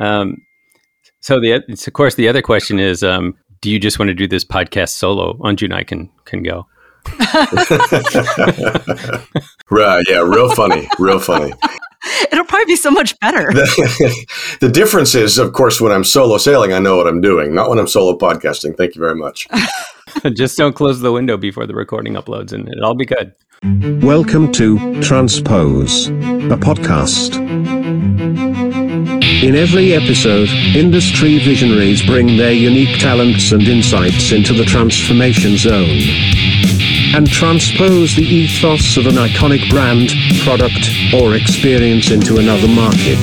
Um, so the of course the other question is, um, do you just want to do this podcast solo? Anju and I can can go. right? Yeah, real funny, real funny. It'll probably be so much better. The, the, difference is, of course, when I'm solo sailing, I know what I'm doing. Not when I'm solo podcasting. Thank you very much. Just don't close the window before the recording uploads, and it'll all be good. Welcome to Transpose, a podcast. In every episode, industry visionaries bring their unique talents and insights into the transformation zone and transpose the ethos of an iconic brand, product, or experience into another market.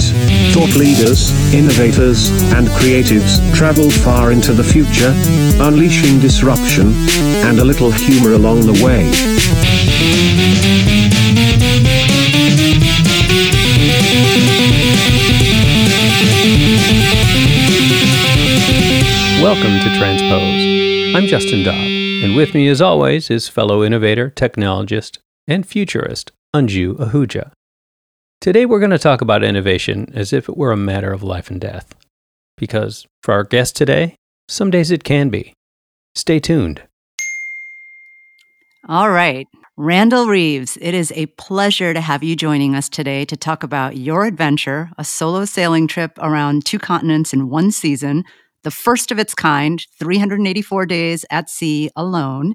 Thought leaders, innovators, and creatives travel far into the future, unleashing disruption and a little humor along the way. Welcome to Transpose. I'm Justin Dobb, and with me, as always, is fellow innovator, technologist, and futurist Anju Ahuja. Today, we're going to talk about innovation as if it were a matter of life and death. Because for our guest today, some days it can be. Stay tuned. All right. Randall Reeves, it is a pleasure to have you joining us today to talk about your adventure, a solo sailing trip around two continents in one season the first of its kind, 384 days at sea alone.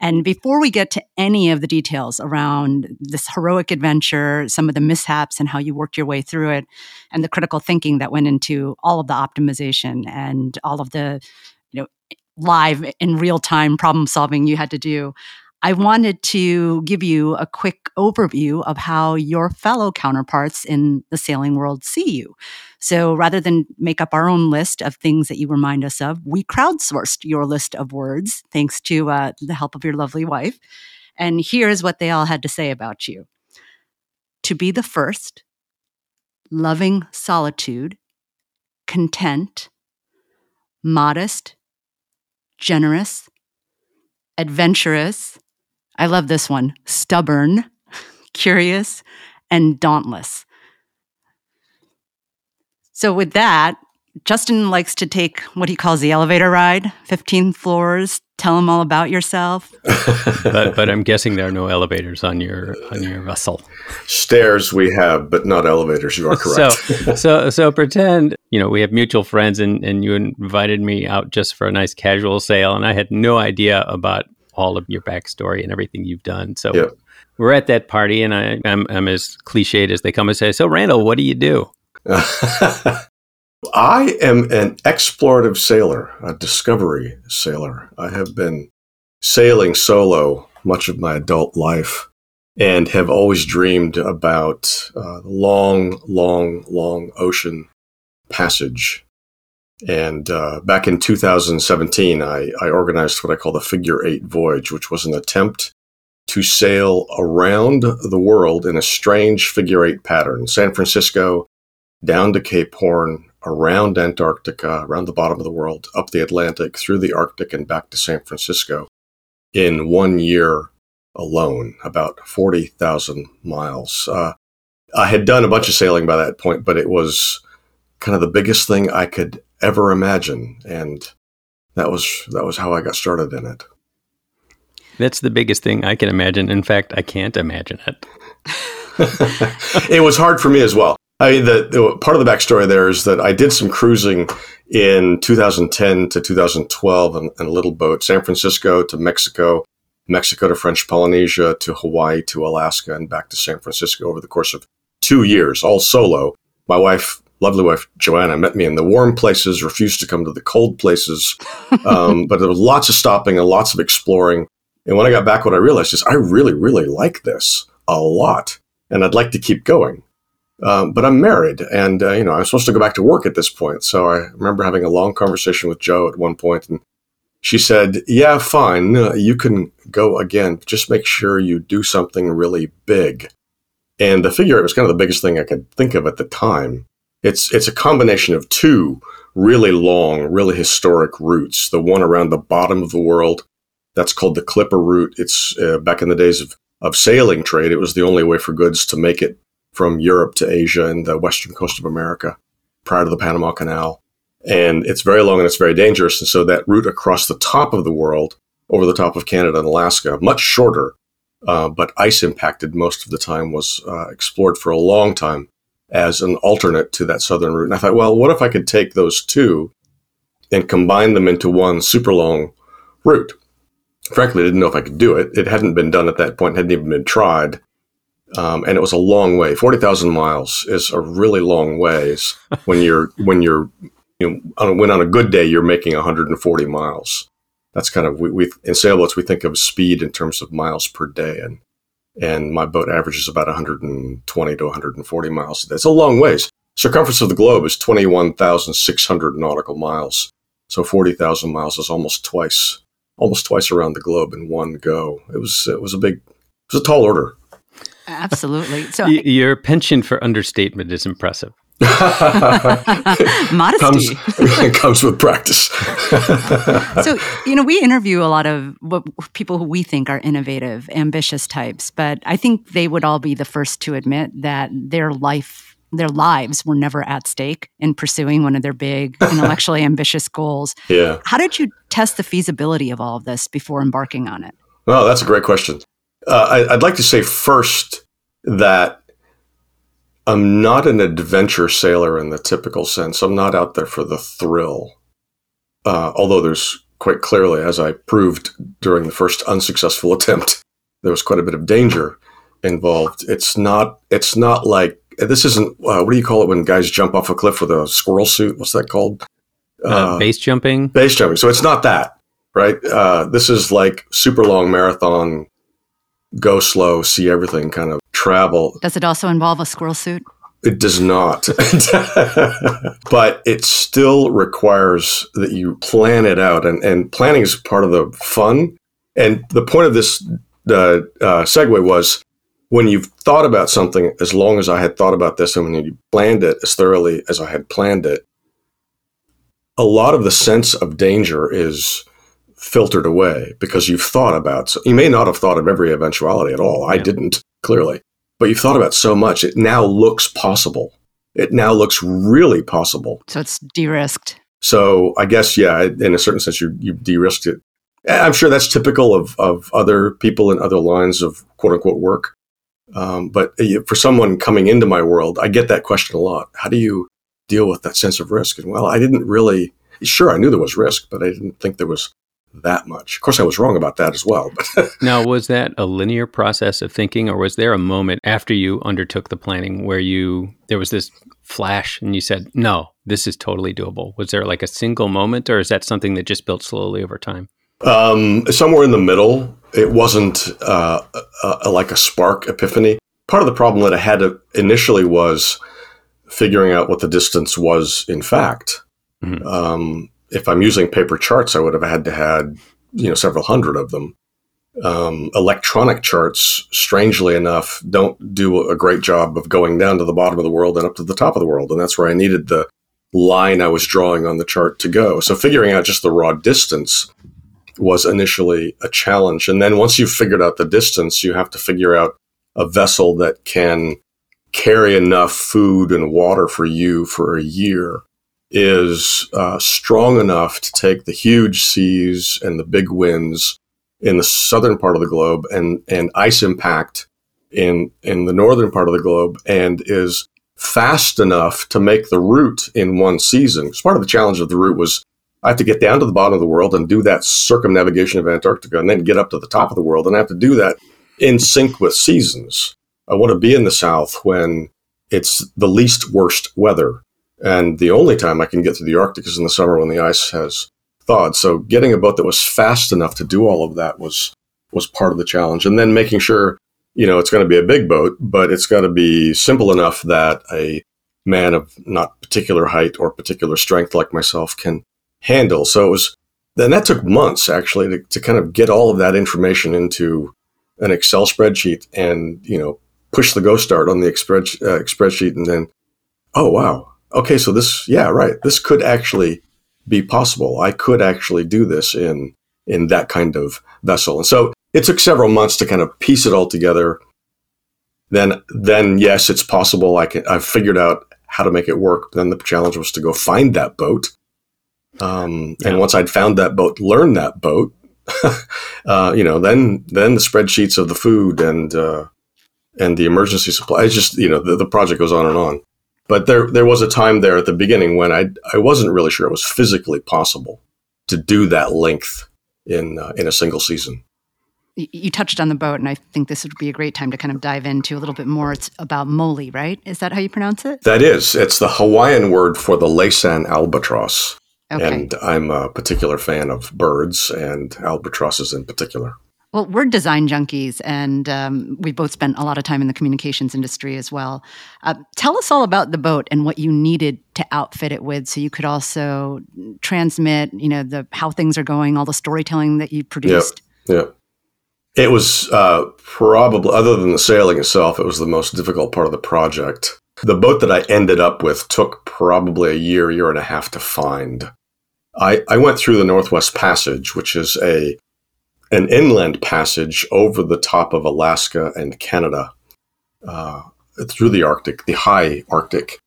And before we get to any of the details around this heroic adventure, some of the mishaps and how you worked your way through it, and the critical thinking that went into all of the optimization and all of the, you know, live in real time problem solving you had to do, I wanted to give you a quick overview of how your fellow counterparts in the sailing world see you. So rather than make up our own list of things that you remind us of, we crowdsourced your list of words thanks to uh, the help of your lovely wife. And here's what they all had to say about you to be the first, loving solitude, content, modest, generous, adventurous, I love this one stubborn, curious, and dauntless. So, with that, Justin likes to take what he calls the elevator ride 15 floors. Tell him all about yourself. but, but I'm guessing there are no elevators on your on your vessel. Stairs we have, but not elevators. You are correct. so, so, so pretend you know we have mutual friends, and and you invited me out just for a nice casual sail, and I had no idea about all of your backstory and everything you've done. So we're at that party, and I, I'm, I'm as cliched as they come and say, "So Randall, what do you do?" I am an explorative sailor, a discovery sailor. I have been sailing solo much of my adult life and have always dreamed about uh, long, long, long ocean passage and uh, back in 2017, I, I organized what I call the Figure Eight Voyage, which was an attempt to sail around the world in a strange figure eight pattern San Francisco, down to Cape Horn, around Antarctica, around the bottom of the world, up the Atlantic, through the Arctic, and back to San Francisco in one year alone, about 40,000 miles. Uh, I had done a bunch of sailing by that point, but it was kind of the biggest thing I could ever imagine. And that was that was how I got started in it. That's the biggest thing I can imagine. In fact, I can't imagine it. it was hard for me as well. I mean, the, the, part of the backstory there is that I did some cruising in 2010 to 2012 in, in a little boat, San Francisco to Mexico, Mexico to French Polynesia to Hawaii to Alaska, and back to San Francisco over the course of two years, all solo. My wife lovely wife Joanna met me in the warm places, refused to come to the cold places. Um, but there was lots of stopping and lots of exploring. And when I got back, what I realized is I really, really like this a lot, and I'd like to keep going. Um, but I'm married, and uh, you know I'm supposed to go back to work at this point. So I remember having a long conversation with Joe at one point, and she said, "Yeah, fine, you can go again. Just make sure you do something really big." And the figure it was kind of the biggest thing I could think of at the time. It's it's a combination of two really long, really historic routes. The one around the bottom of the world, that's called the Clipper route. It's uh, back in the days of, of sailing trade. It was the only way for goods to make it from Europe to Asia and the western coast of America. prior to the Panama Canal. And it's very long and it's very dangerous. And so that route across the top of the world, over the top of Canada and Alaska, much shorter, uh, but ice impacted most of the time, was uh, explored for a long time as an alternate to that southern route. And I thought, well, what if I could take those two and combine them into one super long route? Frankly, I didn't know if I could do it. It hadn't been done at that point, hadn't even been tried. Um, and it was a long way. Forty thousand miles is a really long ways when you're when you're you know on, when on a good day you're making 140 miles. That's kind of we, we in sailboats we think of speed in terms of miles per day, and and my boat averages about 120 to 140 miles a day. It's a long ways. Circumference of the globe is 21,600 nautical miles, so 40,000 miles is almost twice almost twice around the globe in one go. It was it was a big it was a tall order. Absolutely. So your penchant for understatement is impressive. modesty. comes, comes with practice. so you know we interview a lot of what people who we think are innovative ambitious types but i think they would all be the first to admit that their life their lives were never at stake in pursuing one of their big intellectually ambitious goals yeah. how did you test the feasibility of all of this before embarking on it Well, that's a great question. Uh, I, I'd like to say first that I'm not an adventure sailor in the typical sense. I'm not out there for the thrill. Uh, although there's quite clearly, as I proved during the first unsuccessful attempt, there was quite a bit of danger involved. It's not. It's not like this isn't. Uh, what do you call it when guys jump off a cliff with a squirrel suit? What's that called? Uh, base jumping. base jumping. So it's not that, right? Uh, this is like super long marathon, go slow, see everything kind of travel. does it also involve a squirrel suit It does not. but it still requires that you plan it out. And, and planning is part of the fun. And the point of this uh, uh, segue was when you've thought about something as long as I had thought about this and when you planned it as thoroughly as I had planned it, a lot of the sense of danger is filtered away because you've thought about so you may not have thought of every eventuality at all i didn't clearly. But you've thought about so much it now looks possible. It now looks really possible. So it's de-risked. So i guess yeah in a certain sense you, you de-risked it. I'm sure that's typical of, of other people in other lines of quote unquote work. Um, but uh, for someone coming into my world i get that question a lot. How do you deal with that sense of risk? And well i didn't really sure i knew there was risk but i didn't think there was that much of course i was wrong about that as well but Now, was that a linear process of thinking, or was there a moment after you undertook the planning where you there was this flash and you said, "No, this is totally doable"? Was there like a single moment, or is that something that just built slowly over time? Um, somewhere in the middle, it wasn't uh, a, a, like a spark epiphany. Part of the problem that I had initially was figuring out what the distance was in fact. Mhm. Um, if I'm using paper charts, I would have had to had you know several hundred of them. Um, electronic charts, strangely enough, don't do a great job of going down to the bottom of the world and up to the top of the world, and that's where I needed the line I was drawing on the chart to go. So figuring out just the raw distance was initially a challenge. And then once you've figured out the distance, you have to figure out a vessel that can carry enough food and water for you for a year is uh, strong enough to take the huge seas and the big winds in the southern part of the globe and, and ice impact in, in the northern part of the globe and is fast enough to make the route in one season. 'Cause part of the challenge of the route was I have to get down to the bottom of the world and do that circumnavigation of Antarctica and then get up to the top of the world. And I have to do that in sync with seasons. I want to be in the South when it's the least worst weather. And the only time I can get to the Arctic is in the summer when the ice has thawed. So getting a boat that was fast enough to do all of that was was part of the challenge. And then making sure, you know, it's going to be a big boat, but it's got to be simple enough that a man of not particular height or particular strength like myself can handle. So it was, then that took months actually to, to kind of get all of that information into an Excel spreadsheet and, you know, push the go start on the Express, uh, spreadsheet and then, oh, wow. Okay. So this, yeah, right. This could actually be possible. I could actually do this in, in that kind of vessel. And so it took several months to kind of piece it all together. Then, then yes, it's possible. I can, I've figured out how to make it work. Then the challenge was to go find that boat. Um, yeah. And once I'd found that boat, learn that boat, uh, you know, then then the spreadsheets of the food and uh, and the emergency supply. It's just you know the, the project goes on and on. But there there was a time there at the beginning when I I wasn't really sure it was physically possible to do that length in uh, in a single season. You touched on the boat, and I think this would be a great time to kind of dive into a little bit more. It's about Moli, right? Is that how you pronounce it? That is. It's the Hawaiian word for the Laysan albatross. Okay. And I'm a particular fan of birds and albatrosses in particular. Well, we're design junkies, and um, we both spent a lot of time in the communications industry as well. Uh, tell us all about the boat and what you needed to outfit it with, so you could also transmit, you know, the how things are going, all the storytelling that you produced. Yeah, yeah. It was uh, probably, other than the sailing itself, it was the most difficult part of the project. The boat that I ended up with took probably a year, year and a half to find. I, I went through the Northwest Passage, which is a an inland passage over the top of Alaska and Canada uh, through the Arctic, the high Arctic.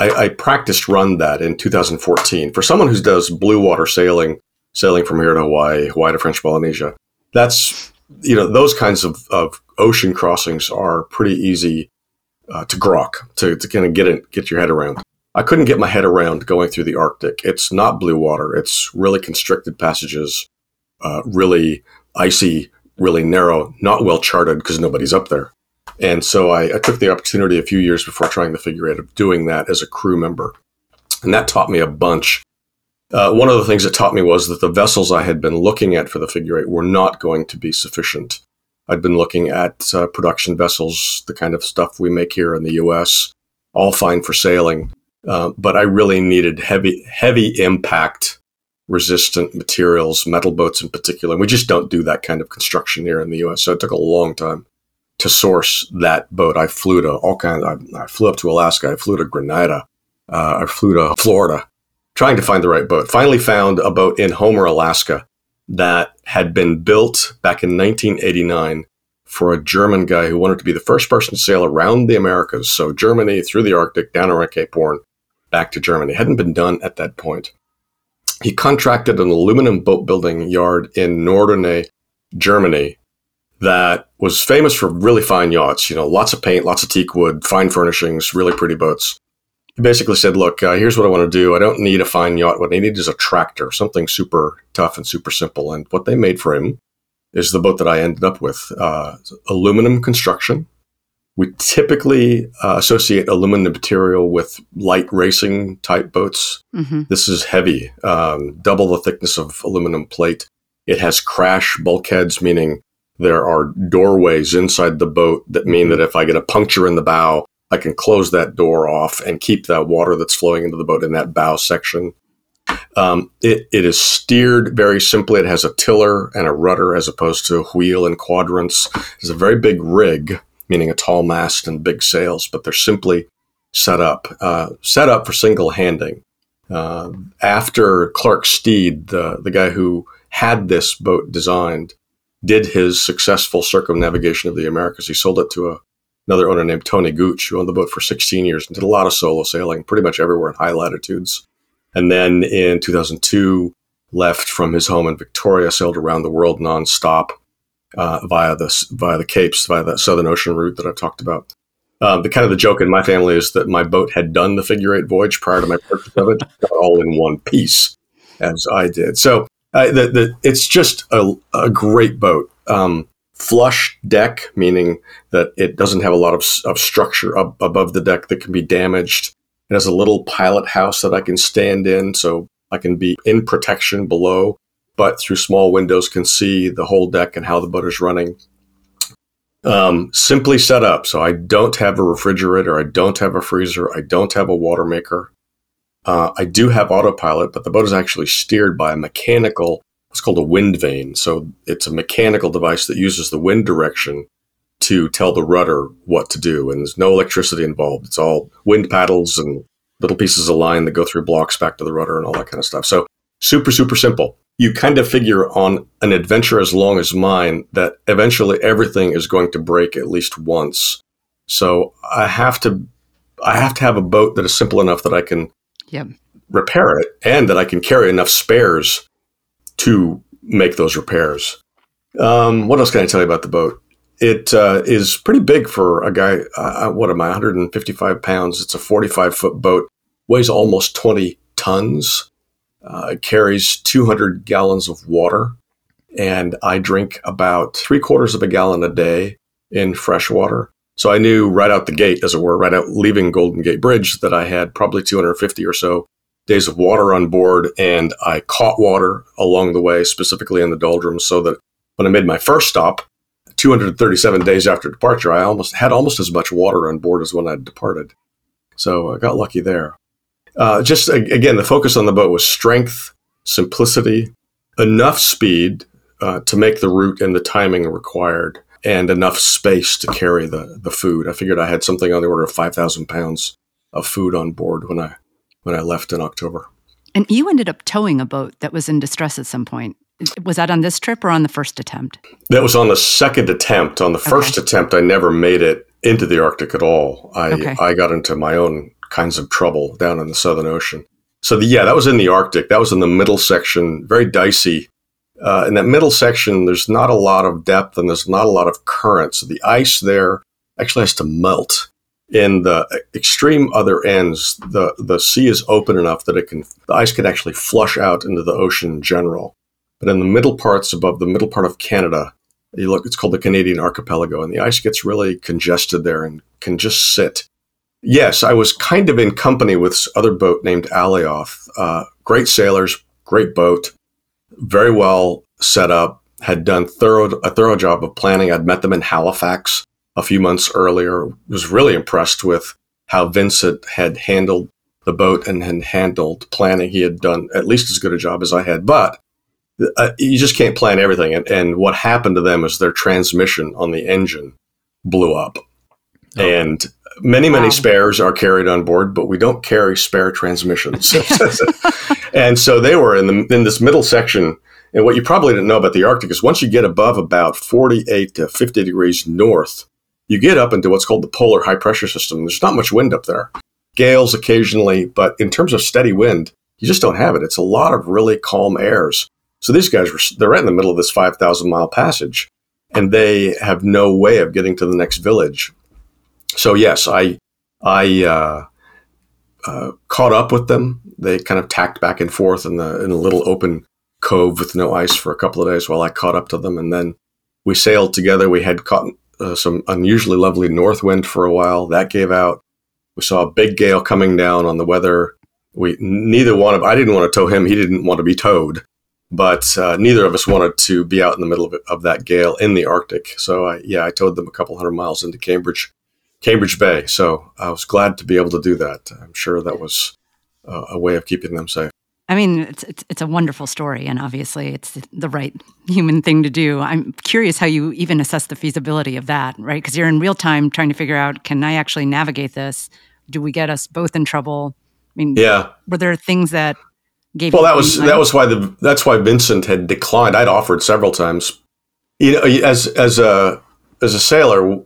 I, I, practiced run that in 2014. For someone who does blue water sailing, sailing from here to Hawaii, Hawaii to French Polynesia, that's you know those kinds of, of ocean crossings are pretty easy uh, to grok to, to kind of get it get your head around. I couldn't get my head around going through the Arctic. It's not blue water. It's really constricted passages, uh, really icy, really narrow, not well charted because nobody's up there. And so I, I, took the opportunity a few years before trying the figure eight of doing that as a crew member. And that taught me a bunch. Uh, one of the things it taught me was that the vessels I had been looking at for the figure eight were not going to be sufficient. I'd been looking at uh, production vessels, the kind of stuff we make here in the US, all fine for sailing. Uh, but I really needed heavy, heavy impact resistant materials, metal boats in particular. And we just don't do that kind of construction here in the U.S. So it took a long time to source that boat. I flew to all kinds. I, I flew up to Alaska. I flew to Grenada. Uh, I flew to Florida, trying to find the right boat. Finally, found a boat in Homer, Alaska, that had been built back in 1989 for a German guy who wanted to be the first person to sail around the Americas. So Germany through the Arctic, down around Cape Horn, back to Germany. It hadn't been done at that point. He contracted an aluminum boat building yard in Norderney, Germany, that was famous for really fine yachts. You know, lots of paint, lots of teak wood, fine furnishings, really pretty boats. He basically said, "Look, uh, here's what I want to do. I don't need a fine yacht. What I need is a tractor, something super tough and super simple." And what they made for him is the boat that I ended up with: uh, aluminum construction, we typically uh, associate aluminum material with light racing type boats. Mm-hmm. This is heavy, um, double the thickness of aluminum plate. It has crash bulkheads, meaning there are doorways inside the boat that mean mm-hmm. that if I get a puncture in the bow, I can close that door off and keep that water that's flowing into the boat in that bow section. Um, it, it is steered very simply. It has a tiller and a rudder as opposed to a wheel and quadrants. It's a very big rig meaning a tall mast and big sails, but they're simply set up, uh, set up for single handing. Uh, after Clark Steed, the, the guy who had this boat designed, did his successful circumnavigation of the Americas, he sold it to a, another owner named Tony Gooch, who owned the boat for 16 years and did a lot of solo sailing, pretty much everywhere in high latitudes. And then in 2002, left from his home in Victoria, sailed around the world nonstop, uh, via the via the Capes, via that Southern Ocean route that I've talked about. Um, the kind of the joke in my family is that my boat had done the figure eight voyage prior to my purchase of it, all in one piece, as I did. So the, the, it's just a, a great boat. Um, flush deck, meaning that it doesn't have a lot of, of structure up above the deck that can be damaged. It has a little pilot house that I can stand in, so I can be in protection below but through small windows can see the whole deck and how the is running. Um, simply set up. So I don't have a refrigerator. I don't have a freezer. I don't have a water maker. Uh, I do have autopilot, but the boat is actually steered by a mechanical, what's called a wind vane. So it's a mechanical device that uses the wind direction to tell the rudder what to do. And there's no electricity involved. It's all wind paddles and little pieces of line that go through blocks back to the rudder and all that kind of stuff. So super, super simple you kind of figure on an adventure as long as mine that eventually everything is going to break at least once. So I have to I have to have a boat that is simple enough that I can Yep. repair it and that I can carry enough spares to make those repairs. Um, what else can I tell you about the boat? It uh, is pretty big for a guy. Uh, what am I? 155 pounds. It's a 45 foot boat. Weighs almost 20 tons. Uh, it carries 200 gallons of water, and I drink about three quarters of a gallon a day in fresh water. So I knew right out the gate, as it were, right out leaving Golden Gate Bridge, that I had probably 250 or so days of water on board, and I caught water along the way, specifically in the doldrums, so that when I made my first stop, 237 days after departure, I almost had almost as much water on board as when I departed. So I got lucky there. Uh, just again, the focus on the boat was strength, simplicity, enough speed uh, to make the route and the timing required, and enough space to carry the the food. I figured I had something on the order of 5,000 pounds of food on board when I when I left in October. And you ended up towing a boat that was in distress at some point. Was that on this trip or on the first attempt? That was on the second attempt. On the first Okay. attempt, I never made it into the Arctic at all. I Okay. I got into my own kinds of trouble down in the Southern Ocean. So the, yeah, that was in the Arctic. That was in the middle section, very dicey. Uh, in that middle section, there's not a lot of depth and there's not a lot of current. So the ice there actually has to melt. In the extreme other ends, the the sea is open enough that it can the ice can actually flush out into the ocean in general. But in the middle parts above the middle part of Canada, you look it's called the Canadian archipelago, and the ice gets really congested there and can just sit. Yes, I was kind of in company with this other boat named Alioth. Uh, great sailors, great boat, very well set up. Had done thorough a thorough job of planning. I'd met them in Halifax a few months earlier. Was really impressed with how Vincent had handled the boat and had handled planning. He had done at least as good a job as I had, but uh, you just can't plan everything. And, and what happened to them is their transmission on the engine blew up. Oh. And many, many Wow. spares are carried on board, but we don't carry spare transmissions. and so they were in the in this middle section. And what you probably didn't know about the Arctic is once you get above about 48 to 50 degrees north, you get up into what's called the polar high pressure system. There's not much wind up there. Gales occasionally, but in terms of steady wind, you just don't have it. It's a lot of really calm airs. So these guys were they're right in the middle of this 5,000 mile passage, and they have no way of getting to the next village. So yes, I I uh, uh, caught up with them. They kind of tacked back and forth in the in a little open cove with no ice for a couple of days while I caught up to them, and then we sailed together. We had caught uh, some unusually lovely north wind for a while. That gave out. We saw a big gale coming down on the weather. We neither one of I didn't want to tow him. He didn't want to be towed, but uh, neither of us wanted to be out in the middle of, it, of that gale in the Arctic. So I, yeah, I towed them a couple hundred miles into Cambridge, Cambridge Bay. So I was glad to be able to do that. I'm sure that was uh, a way of keeping them safe. I mean, it's, it's it's a wonderful story, and obviously, it's the right human thing to do. I'm curious how you even assess the feasibility of that, right? Because you're in real time trying to figure out: can I actually navigate this? Do we get us both in trouble? I mean, Yeah. were there things that gave? Well, you that was that was why the that's why Vincent had declined. I'd offered several times. You know, as as a as a sailor,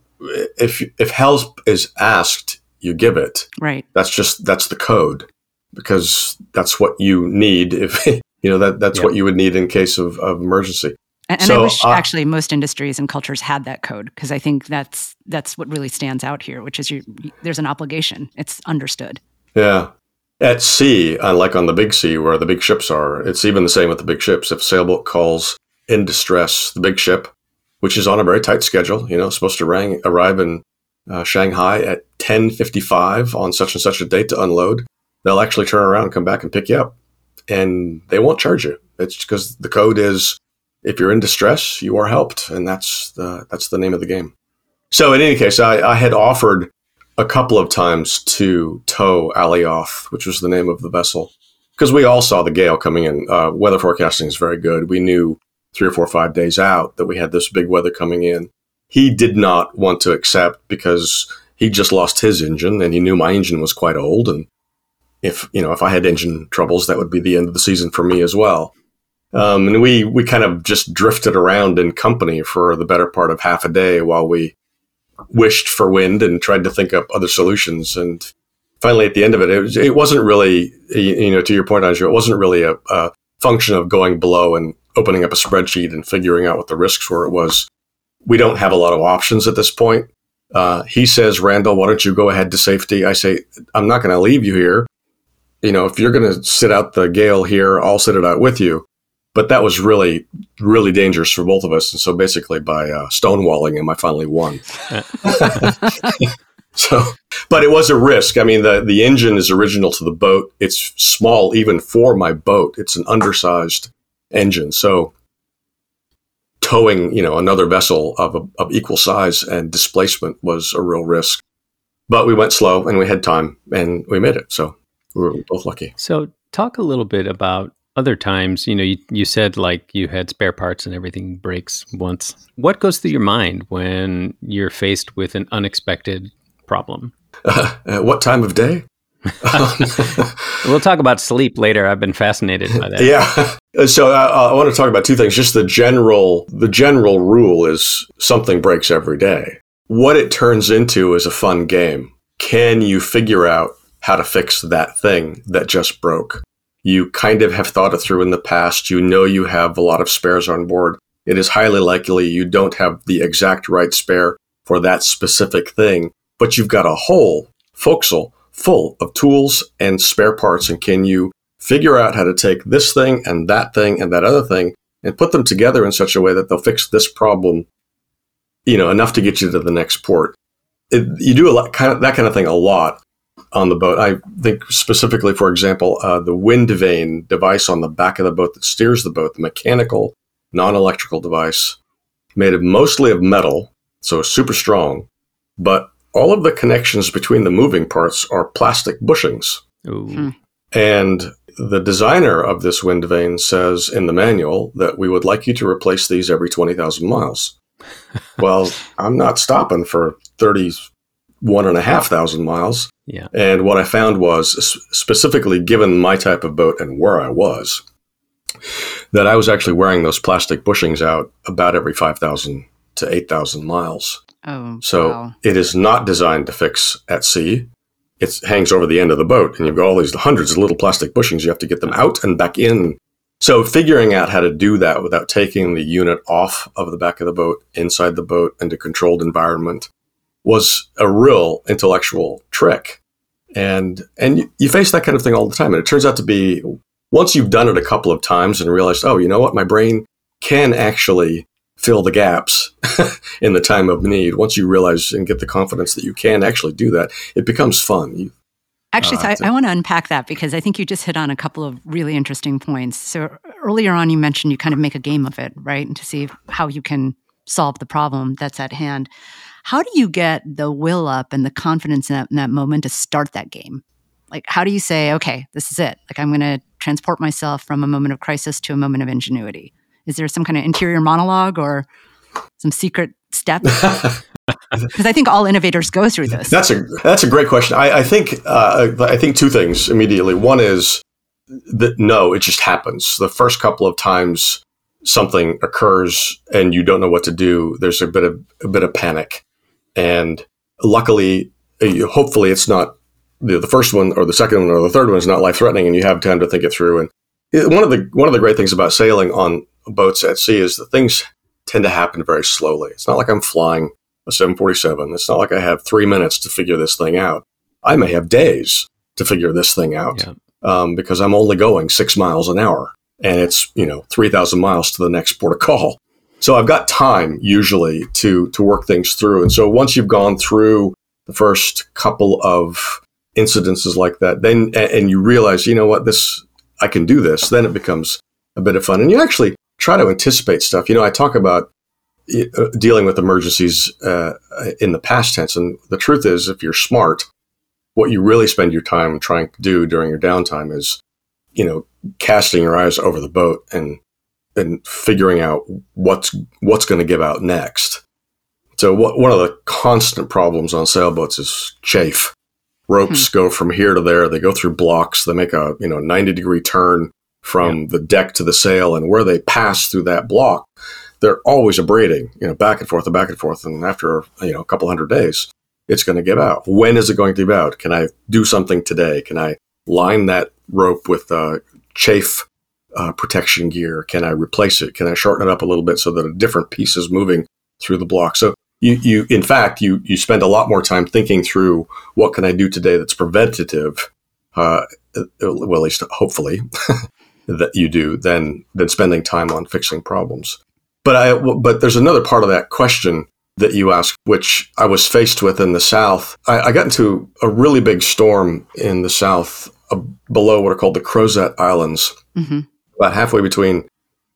if if help is asked, you give it. right. That's just that's the code because that's what you need. If you know that that's Yeah. what you would need in case of, of emergency. And, and I wish uh, actually most industries and cultures had that code because I think that's that's what really stands out here, which is you, there's an obligation. It's understood. Yeah. At sea, unlike on the big sea where the big ships are, it's even the same with the big ships. If a sailboat calls in distress the big ship, which is on a very tight schedule, you know, supposed to rang, arrive in uh, Shanghai at 10:55 on such and such a date to unload, they'll actually turn around and come back and pick you up, and they won't charge you. It's because the code is if you're in distress, you are helped, and that's the that's the name of the game. So in any case, I, I had offered a couple of times to tow Alioth, which was the name of the vessel, because we all saw the gale coming in. Uh, weather forecasting is very good. We knew three or four or five days out that we had this big weather coming in. He did not want to accept because he just lost his engine, and he knew my engine was quite old, and if you know if I had engine troubles, that would be the end of the season for me as well. Um, and we we kind of just drifted around in company for the better part of half a day while we wished for wind and tried to think up other solutions. And finally, at the end of it, it, was, it wasn't really, you know, to your point, Andrew, it wasn't really a, a function of going below and opening up a spreadsheet and figuring out what the risks were. It was, we don't have a lot of options at this point. Uh, he says, Randall, why don't you go ahead to safety? I say, I'm not going to leave you here. You know, if you're going to sit out the gale here, I'll sit it out with you. But that was really, really dangerous for both of us. And so basically, by uh, stonewalling him, I finally won. so, but it was a risk. I mean, the, the engine is original to the boat. It's small even for my boat. It's an undersized engine. So towing, you know, another vessel of, of equal size and displacement was a real risk. But we went slow and we had time and we made it. So we were both lucky. So talk a little bit about other times. You know, you, you said like you had spare parts and everything breaks once. What goes through your mind when you're faced with an unexpected problem? Uh, what time of day? we'll talk about sleep later. I've been fascinated by that. Yeah. So uh, I want to talk about two things. Just the general, the general rule is something breaks every day. What it turns into is a fun game. Can you figure out how to fix that thing that just broke? You kind of have thought it through in the past. You know you have a lot of spares on board. It is highly likely you don't have the exact right spare for that specific thing, but you've got a whole forecastle full of tools and spare parts. And can you figure out how to take this thing and that thing and that other thing and put them together in such a way that they'll fix this problem, you know, enough to get you to the next port? It, you do a lot, kind of that kind of thing a lot on the boat. I think specifically, for example, uh, the wind vane device on the back of the boat that steers the boat, the mechanical, non-electrical device, made of mostly of metal, so super strong, but all of the connections between the moving parts are plastic bushings. Hmm. And the designer of this wind vane says in the manual that we would like you to replace these every 20,000 miles. well, I'm not stopping for 31 and a half thousand miles. Yeah. And what I found was specifically given my type of boat and where I was, that I was actually wearing those plastic bushings out about every 5,000 to 8,000 miles. Oh, So wow. it is not designed to fix at sea. It hangs over the end of the boat, and you've got all these hundreds of little plastic bushings. You have to get them out and back in. So figuring out how to do that without taking the unit off of the back of the boat, inside the boat, into controlled environment was a real intellectual trick. And and you, you face that kind of thing all the time. And it turns out to be once you've done it a couple of times and realized, oh, you know what, my brain can actually fill the gaps in the time of need. Once you realize and get the confidence that you can actually do that, it becomes fun. You, Actually, Uh, so I, so- I want to unpack that because I think you just hit on a couple of really interesting points. So earlier on, you mentioned you kind of make a game of it, right? And to see how you can solve the problem that's at hand. How do you get the will up and the confidence in that, in that moment to start that game? Like, how do you say, okay, this is it? Like, I'm going to transport myself from a moment of crisis to a moment of ingenuity. Is there some kind of interior monologue or some secret step? Because I think all innovators go through this. That's a that's a great question. I, I think uh, I think two things immediately. One is that no, it just happens. The first couple of times something occurs and you don't know what to do, there's a bit of a bit of panic, and luckily, uh, hopefully, it's not the, the first one or the second one or the third one is not life threatening, and you have time to think it through. And one of the one of the great things about sailing on boats at sea is that things tend to happen very slowly. It's not like I'm flying a 747. It's not like I have three minutes to figure this thing out. I may have days to figure this thing out Yeah. um, because I'm only going six miles an hour and it's, you know, 3,000 miles to the next port of call. So I've got time usually to, to work things through. And so once you've gone through the first couple of incidences like that, then, and you realize, you know what, this, I can do this, then it becomes a bit of fun. And you actually try to anticipate stuff. You know, I talk about uh, dealing with emergencies uh, in the past tense. And the truth is, if you're smart, what you really spend your time trying to do during your downtime is, you know, casting your eyes over the boat and and figuring out what's what's going to give out next. So what, one of the constant problems on sailboats is chafe. Ropes go from here to there. They go through blocks. They make a you know ninety degree turn from the deck to the sail, and where they pass through that block, they're always abrading, you know, back and forth and back and forth. And after you know a couple hundred days, it's going to give out. When is it going to give out? Can I do something today? Can I line that rope with uh, chafe uh, protection gear? Can I replace it? Can I shorten it up a little bit so that a different piece is moving through the block? So you, you in fact, you, you spend a lot more time thinking through what can I do today that's preventative, uh, well, at least hopefully that you do than, than spending time on fixing problems. But I, but there's another part of that question that you asked, which I was faced with in the South. I, I got into a really big storm in the South uh, below what are called the Crozet Islands, mm-hmm. about halfway between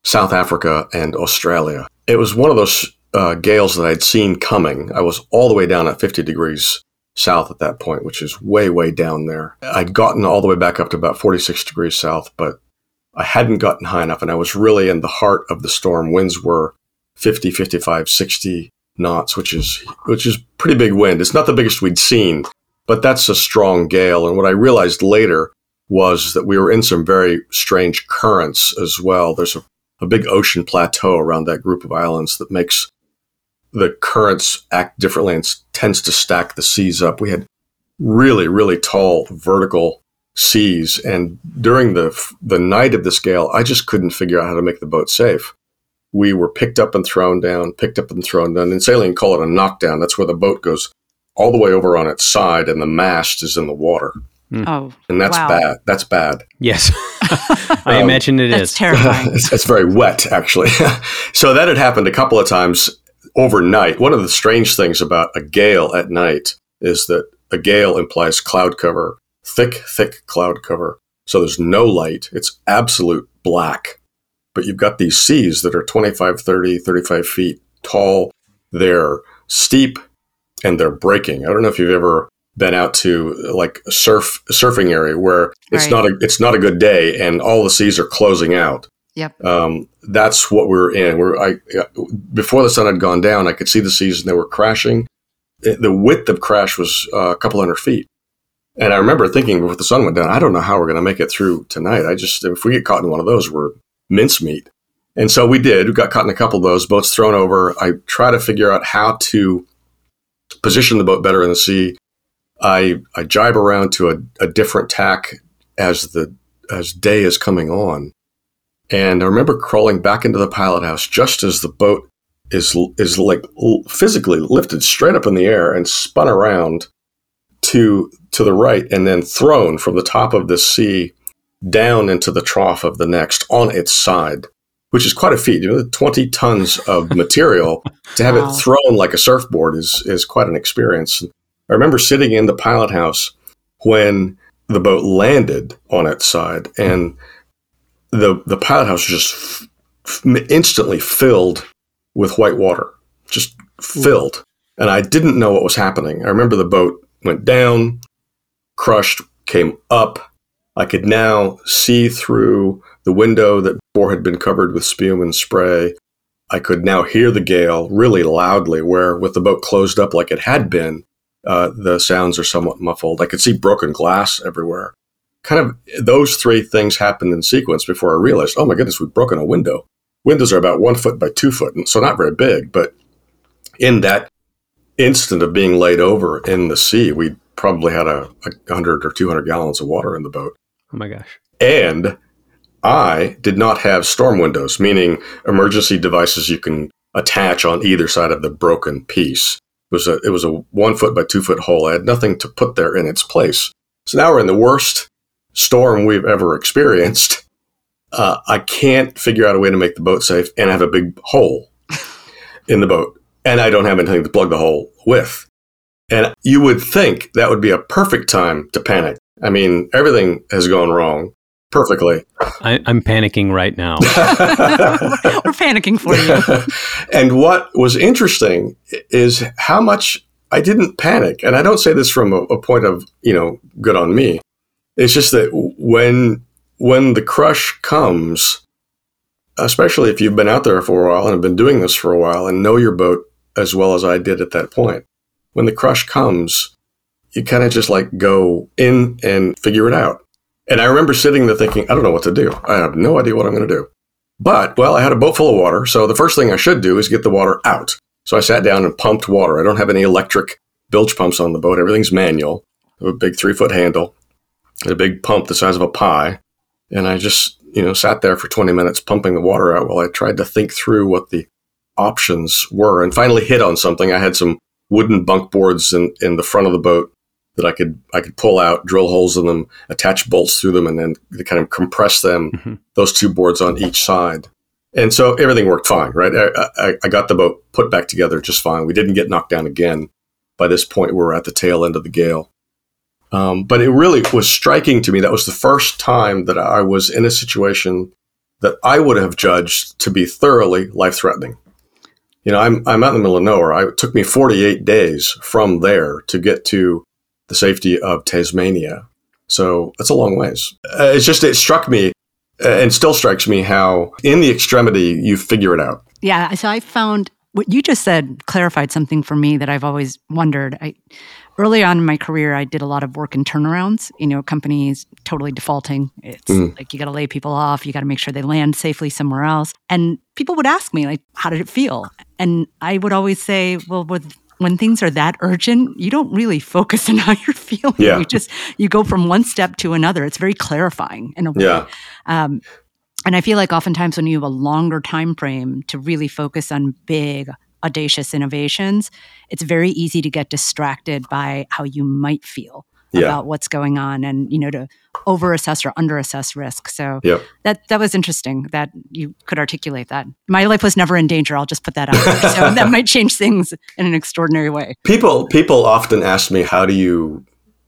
South Africa and Australia. It was one of those uh, gales that I'd seen coming. I was all the way down at 50 degrees south at that point, which is way, way down there. I'd gotten all the way back up to about 46 degrees south, but I hadn't gotten high enough. And I was really in the heart of the storm. Winds were 50, 55, 60 knots, which is which is pretty big wind. It's not the biggest we'd seen, but that's a strong gale. And what I realized later was that we were in some very strange currents as well. There's a, a big ocean plateau around that group of islands that makes the currents act differently and tends to stack the seas up. We had really, really tall vertical seas, and during the the night of this gale, I just couldn't figure out how to make the boat safe we were picked up and thrown down, picked up and thrown down. In sailing, call it a knockdown. That's where the boat goes all the way over on its side and the mast is in the water. Mm. Oh, and that's wow. bad. That's bad. Yes, I um, imagine it that's is. terrifying. it's, it's very wet, actually. so that had happened a couple of times overnight. One of the strange things about a gale at night is that a gale implies cloud cover, thick, thick cloud cover. So there's no light. It's absolute black but you've got these seas that are 25, 30, 35 feet tall. They're steep and they're breaking. I don't know if you've ever been out to like a surf surfing area where it's right. not a it's not a good day and all the seas are closing out. Yep. Um, that's what we are in. We're I before the sun had gone down, I could see the seas and they were crashing. The width of crash was uh, a couple hundred feet. And I remember thinking before the sun went down, I don't know how we're going to make it through tonight. I just, if we get caught in one of those, we're mincemeat. And so we did. We got caught in a couple of those boats thrown over. I try to figure out how to position the boat better in the sea. I I jibe around to a, a different tack as the as day is coming on. And I remember crawling back into the pilot house just as the boat is is like physically lifted straight up in the air and spun around to to the right and then thrown from the top of the sea down into the trough of the next on its side, which is quite a feat. You know, 20 tons of material to have wow. it thrown like a surfboard is, is quite an experience. I remember sitting in the pilot house when the boat landed on its side and the, the pilot house just f- instantly filled with white water, just filled. And I didn't know what was happening. I remember the boat went down, crushed, came up, I could now see through the window that before had been covered with spume and spray. I could now hear the gale really loudly, where with the boat closed up like it had been, uh, the sounds are somewhat muffled. I could see broken glass everywhere. Kind of those three things happened in sequence before I realized, oh my goodness, we've broken a window. Windows are about one foot by two foot, and so not very big. But in that instant of being laid over in the sea, we probably had a, a hundred or two hundred gallons of water in the boat. Oh my gosh. And I did not have storm windows, meaning emergency devices you can attach on either side of the broken piece. It was a, it was a one foot by two foot hole. I had nothing to put there in its place. So now we're in the worst storm we've ever experienced. Uh, I can't figure out a way to make the boat safe and I have a big hole in the boat. And I don't have anything to plug the hole with. And you would think that would be a perfect time to panic. I mean, everything has gone wrong perfectly. I, am panicking right now. We're panicking for you. and what was interesting is how much I didn't panic. And I don't say this from a, a point of, you know, good on me. It's just that when when the crush comes, especially if you've been out there for a while and have been doing this for a while and know your boat as well as I did at that point, when the crush comes, you kind of just like go in and figure it out. And I remember sitting there thinking, I don't know what to do. I have no idea what I'm going to do. But, well, I had a boat full of water. So the first thing I should do is get the water out. So I sat down and pumped water. I don't have any electric bilge pumps on the boat. Everything's manual. A big three foot handle, a big pump the size of a pie, and I just you know sat there for 20 minutes pumping the water out while I tried to think through what the options were, and finally hit on something. I had some wooden bunk boards in, in the front of the boat that I could I could pull out, drill holes in them, attach bolts through them, and then kind of compress them. Mm-hmm. Those two boards on each side, and so everything worked fine. Right, I, I, I, got the boat put back together just fine. We didn't get knocked down again. By this point, we we're at the tail end of the gale. Um, but it really was striking to me. That was the first time that I was in a situation that I would have judged to be thoroughly life threatening you know, I'm, I'm out in the middle of nowhere. I, it took me 48 days from there to get to the safety of Tasmania. So that's a long ways. Uh, it's just, it struck me uh, and still strikes me how in the extremity you figure it out. Yeah. So I found what you just said clarified something for me that I've always wondered. I, early on in my career, I did a lot of work in turnarounds. You know, companies totally defaulting. It's mm. like you got to lay people off. You got to make sure they land safely somewhere else. And people would ask me, like, how did it feel? And I would always say, well, with when things are that urgent, you don't really focus on how you're feeling. Yeah. You just you go from one step to another. It's very clarifying in a way. Yeah. Um, and I feel like oftentimes when you have a longer time frame to really focus on big audacious innovations, it's very easy to get distracted by how you might feel yeah. about what's going on and you know to overassess or underassess risk. So yep. that that was interesting that you could articulate that. My life was never in danger. I'll just put that out there. so that might change things in an extraordinary way. People people often ask me how do you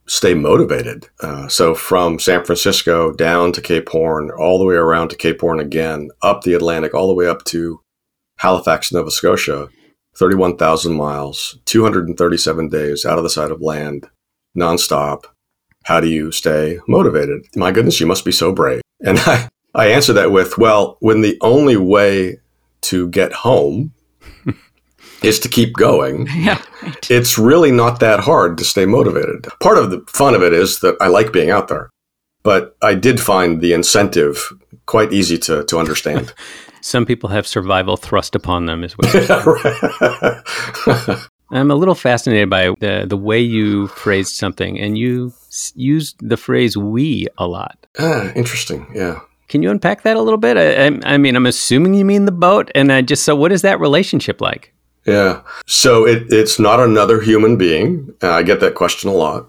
stay motivated. Uh, so from San Francisco down to Cape Horn, all the way around to Cape Horn again, up the Atlantic, all the way up to Halifax, Nova Scotia. 31,000 miles, 237 days out of the sight of land, nonstop. How do you stay motivated? My goodness, you must be so brave. And I, I answer that with, well, when the only way to get home is to keep going, yeah, right. it's really not that hard to stay motivated. Part of the fun of it is that I like being out there, but I did find the incentive quite easy to, to understand. Some people have survival thrust upon them as well. I'm a little fascinated by the, the way you phrased something, and you s- used the phrase "we" a lot. Ah, interesting. Yeah. Can you unpack that a little bit? I, I, I mean, I'm assuming you mean the boat, and I just so what is that relationship like? Yeah. So it, it's not another human being. Uh, I get that question a lot.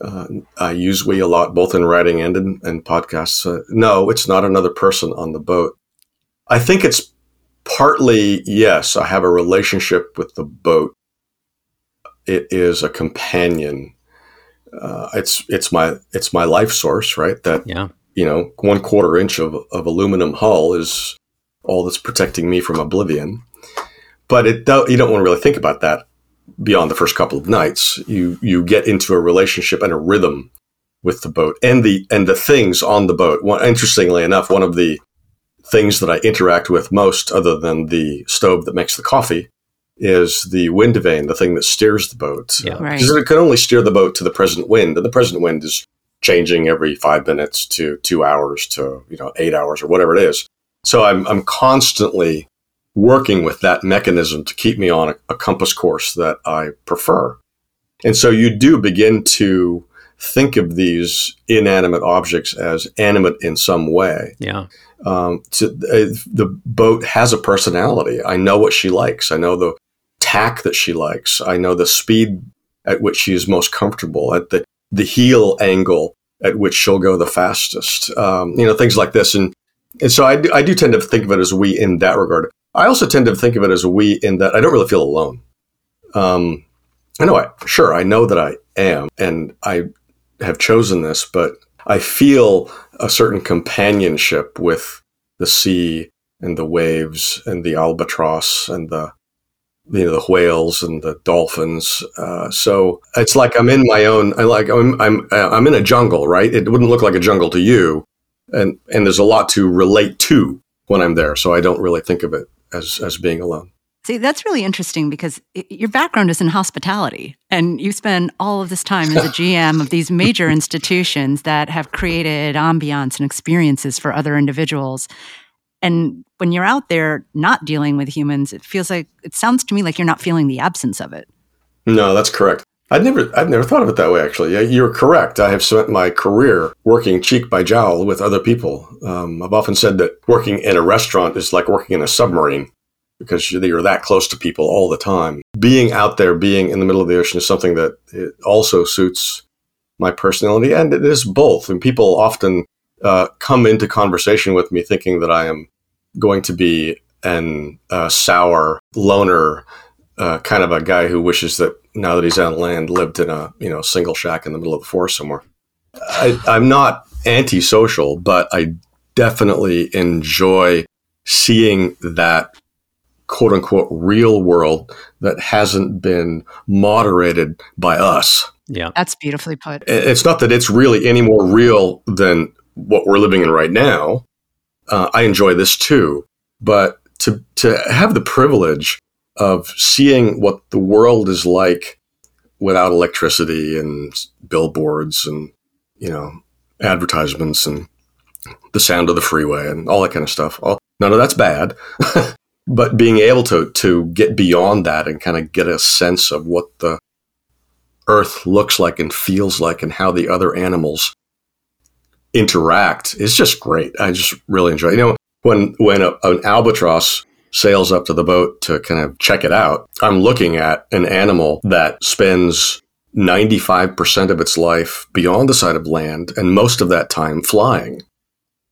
Uh, I use we a lot, both in writing and in, in podcasts. Uh, no, it's not another person on the boat. I think it's partly, yes, I have a relationship with the boat. It is a companion. Uh, it's it's my it's my life source, right? That yeah. you know, one quarter inch of, of aluminum hull is all that's protecting me from oblivion. But it you don't want to really think about that beyond the first couple of nights. You you get into a relationship and a rhythm with the boat and the and the things on the boat. One, interestingly enough, one of the things that I interact with most, other than the stove that makes the coffee, is the wind vane, the thing that steers the boat. Yeah, right. Because it can only steer the boat to the present wind, and the present wind is changing every five minutes to two hours to you know eight hours or whatever it is. So I'm I'm constantly working with that mechanism to keep me on a, a compass course that I prefer. And so you do begin to think of these inanimate objects as animate in some way. Yeah um, to, uh, the boat has a personality. I know what she likes. I know the tack that she likes. I know the speed at which she is most comfortable, at the, the heel angle at which she'll go the fastest. Um, you know, things like this. And, and so I do, I do tend to think of it as we in that regard. I also tend to think of it as we in that I don't really feel alone. Um, I know I, sure, I know that I am, and I have chosen this, but I feel a certain companionship with the sea and the waves and the albatross and the you know the whales and the dolphins. Uh, so it's like I'm in my own. I like I'm I'm I'm in a jungle, right? It wouldn't look like a jungle to you, and and there's a lot to relate to when I'm there. So I don't really think of it as as being alone. See, that's really interesting because it, your background is in hospitality, and you spend all of this time as a GM of these major institutions that have created ambiance and experiences for other individuals. And when you're out there not dealing with humans, it feels like it sounds to me like you're not feeling the absence of it. No, that's correct. I'd never, I've never thought of it that way. Actually, yeah, you're correct. I have spent my career working cheek by jowl with other people. Um, I've often said that working in a restaurant is like working in a submarine because you're that close to people all the time. Being out there, being in the middle of the ocean, is something that also suits my personality, and it is both. And people often uh, come into conversation with me thinking that I am going to be an uh, sour loner uh, kind of a guy who wishes that now that he's on land, lived in a you know single shack in the middle of the forest somewhere. I, I'm not antisocial, but I definitely enjoy seeing that quote unquote real world that hasn't been moderated by us. Yeah. That's beautifully put. It's not that it's really any more real than what we're living in right now. Uh, I enjoy this too, but to to have the privilege of seeing what the world is like without electricity and billboards and you know advertisements and the sound of the freeway and all that kind of stuff. All, none of that's bad, but being able to to get beyond that and kind of get a sense of what the earth looks like and feels like and how the other animals interact is just great. I just really enjoy. It. You know, when when a, an albatross sails up to the boat to kind of check it out, I'm looking at an animal that spends 95% of its life beyond the side of land and most of that time flying.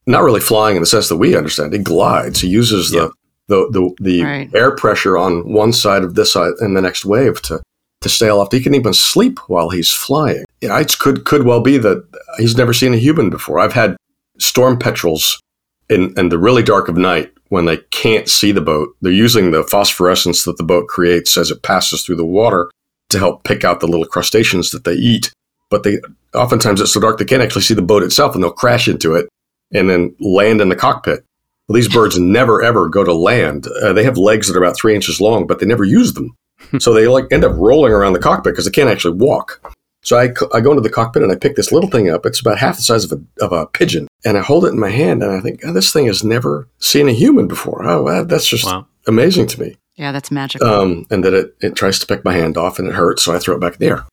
Not really flying in the sense that we understand. It glides. He uses the the the, the right. air pressure on one side of this side and the next wave to to sail off. He can even sleep while he's flying. Yeah, it could could well be that he's never seen a human before. I've had storm petrels in, in the really dark of night when they can't see the boat. They're using the phosphorescence that the boat creates as it passes through the water to help pick out the little crustaceans that they eat. But they oftentimes it's so dark they can't actually see the boat itself, and they'll crash into it and then land in the cockpit. Well, these birds never ever go to land. Uh, they have legs that are about three inches long, but they never use them. so they like end up rolling around the cockpit because they can't actually walk. So I, I go into the cockpit and I pick this little thing up. It's about half the size of a, of a pigeon. And I hold it in my hand and I think, oh, this thing has never seen a human before. Oh, that's just wow. amazing to me. Yeah, that's magical. Um, and that it, it tries to pick my hand off and it hurts. So I throw it back in the air.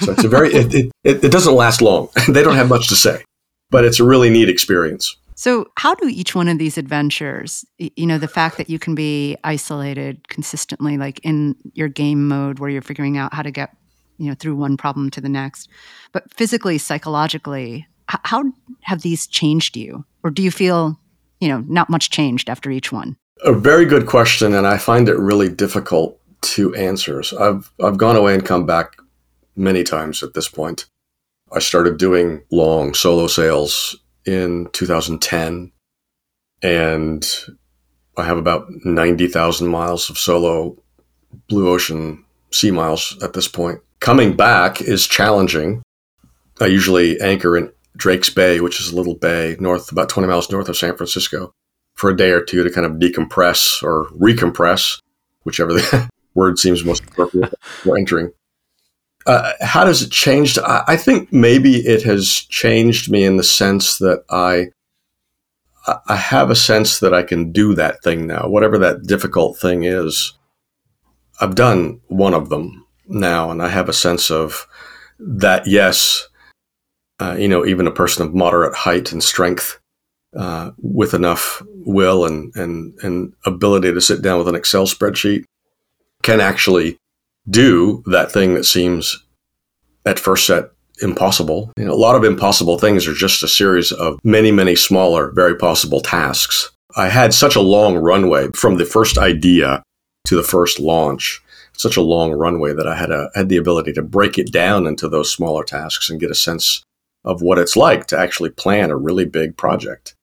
So it's a very, it, it, it, it doesn't last long. they don't have much to say, but it's a really neat experience. So, how do each one of these adventures, you know, the fact that you can be isolated consistently, like in your game mode where you're figuring out how to get you know through one problem to the next but physically psychologically how have these changed you? Or do you feel you know not much changed after each one? A very good question and i find it really difficult to answer. So i've i've gone away and come back many times at this point. I started doing long solo sails in 2010 and i have about 90,000 miles of solo blue ocean sea miles at this point Coming back is challenging. I usually anchor in Drake's Bay, which is a little bay north, about 20 miles north of San Francisco, for a day or two to kind of decompress or recompress, whichever the word seems most appropriate for entering. Uh, how does it change? I, I think maybe it has changed me in the sense that I I have a sense that I can do that thing now, whatever that difficult thing is. I've done one of them now, and I have a sense of that. Yes, uh, you know, even a person of moderate height and strength, uh, with enough will and and and ability to sit down with an Excel spreadsheet, can actually do that thing that seems at first set impossible. You know, a lot of impossible things are just a series of many, many smaller, very possible tasks. I had such a long runway from the first idea to the first launch such a long runway that I had a, had the ability to break it down into those smaller tasks and get a sense of what it's like to actually plan a really big project,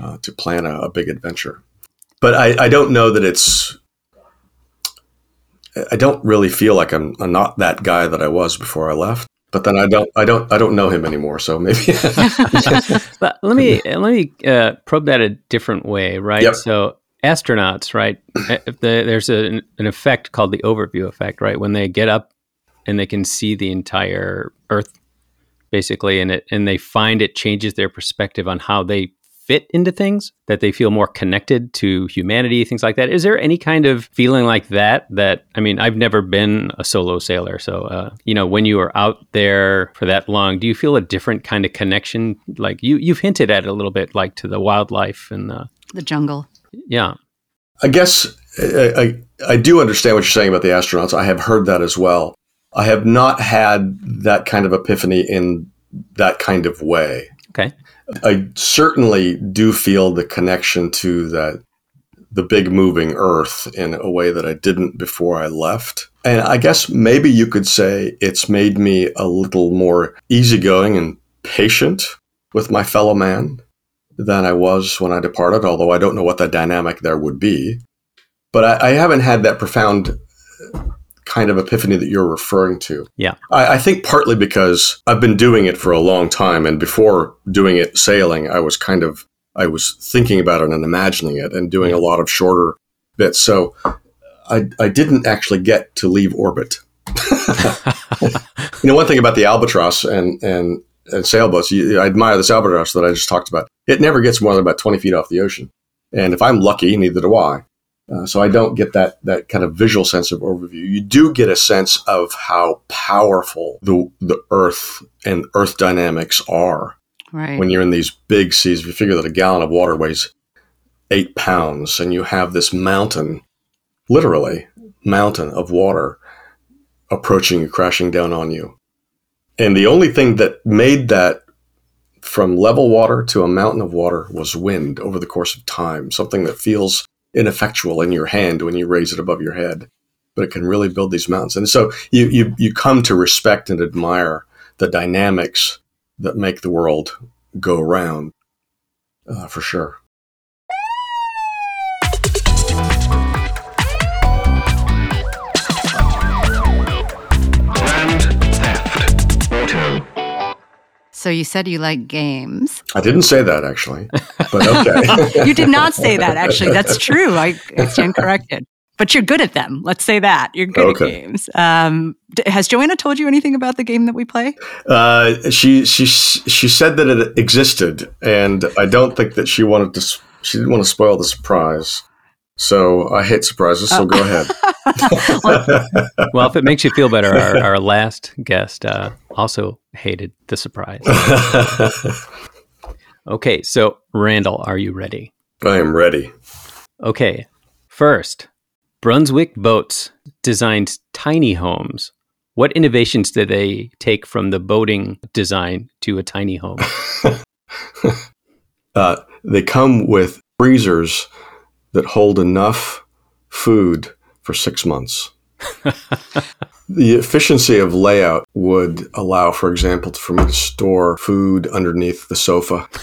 uh, to plan a, a, big adventure. But I, I, don't know that it's. I don't really feel like I'm, I'm not that guy that I was before I left but then I don't, I don't, I don't know him anymore. So maybe. but let me let me uh, probe that a different way, right? Yep. So astronauts, right? The, there's a, an effect called the overview effect, right? When they get up and they can see the entire Earth, basically, and it and they find it changes their perspective on how they fit into things, that they feel more connected to humanity, things like that. Is there any kind of feeling like that? That, I mean, I've never been a solo sailor. So, uh, you know, when you are out there for that long, do you feel a different kind of connection? Like you, you've hinted at it a little bit, like to the wildlife and the, the jungle. Yeah. I guess I, I, I do understand what you're saying about the astronauts. I have heard that as well. I have not had that kind of epiphany in that kind of way. Okay. I certainly do feel the connection to that the big moving earth in a way that I didn't before I left. And I guess maybe you could say it's made me a little more easygoing and patient with my fellow man than I was when I departed, although I don't know what the dynamic there would be. But I, I haven't had that profound kind of epiphany that you're referring to. Yeah. I, I, think partly because I've been doing it for a long time. And before doing it sailing, I was kind of, I was thinking about it and imagining it and doing a lot of shorter bits. So I, I didn't actually get to leave orbit. you know, one thing about the albatross and, and, and sailboats, you, I admire this albatross that I just talked about. It never gets more than about 20 feet off the ocean. And if I'm lucky, neither do I. Uh, so I don't get that that kind of visual sense of overview. You do get a sense of how powerful the the Earth and Earth dynamics are right. when you're in these big seas. If you figure that a gallon of water weighs eight pounds, and you have this mountain, literally mountain of water, approaching you, crashing down on you, and the only thing that made that from level water to a mountain of water was wind over the course of time, something that feels ineffectual in your hand when you raise it above your head, but it can really build these mountains. And so you, you, you come to respect and admire the dynamics that make the world go round uh, for sure. So you said you like games. I didn't say that actually, but okay. you did not say that actually. That's true. I, I stand corrected. But you're good at them. Let's say that you're good okay. at games. Um, has Joanna told you anything about the game that we play? Uh, she she she said that it existed, and I don't think that she wanted to. She didn't want to spoil the surprise. So I hate surprises. So oh. go ahead. well, if it makes you feel better, our, our last guest uh, also hated the surprise. Okay, so Randall, are you ready? I am ready. Okay, first, Brunswick Boats designed tiny homes. What innovations did they take from the boating design to a tiny home? uh, they come with freezers that hold enough food for six months. the efficiency of layout would allow, for example, for me to store food underneath the sofa.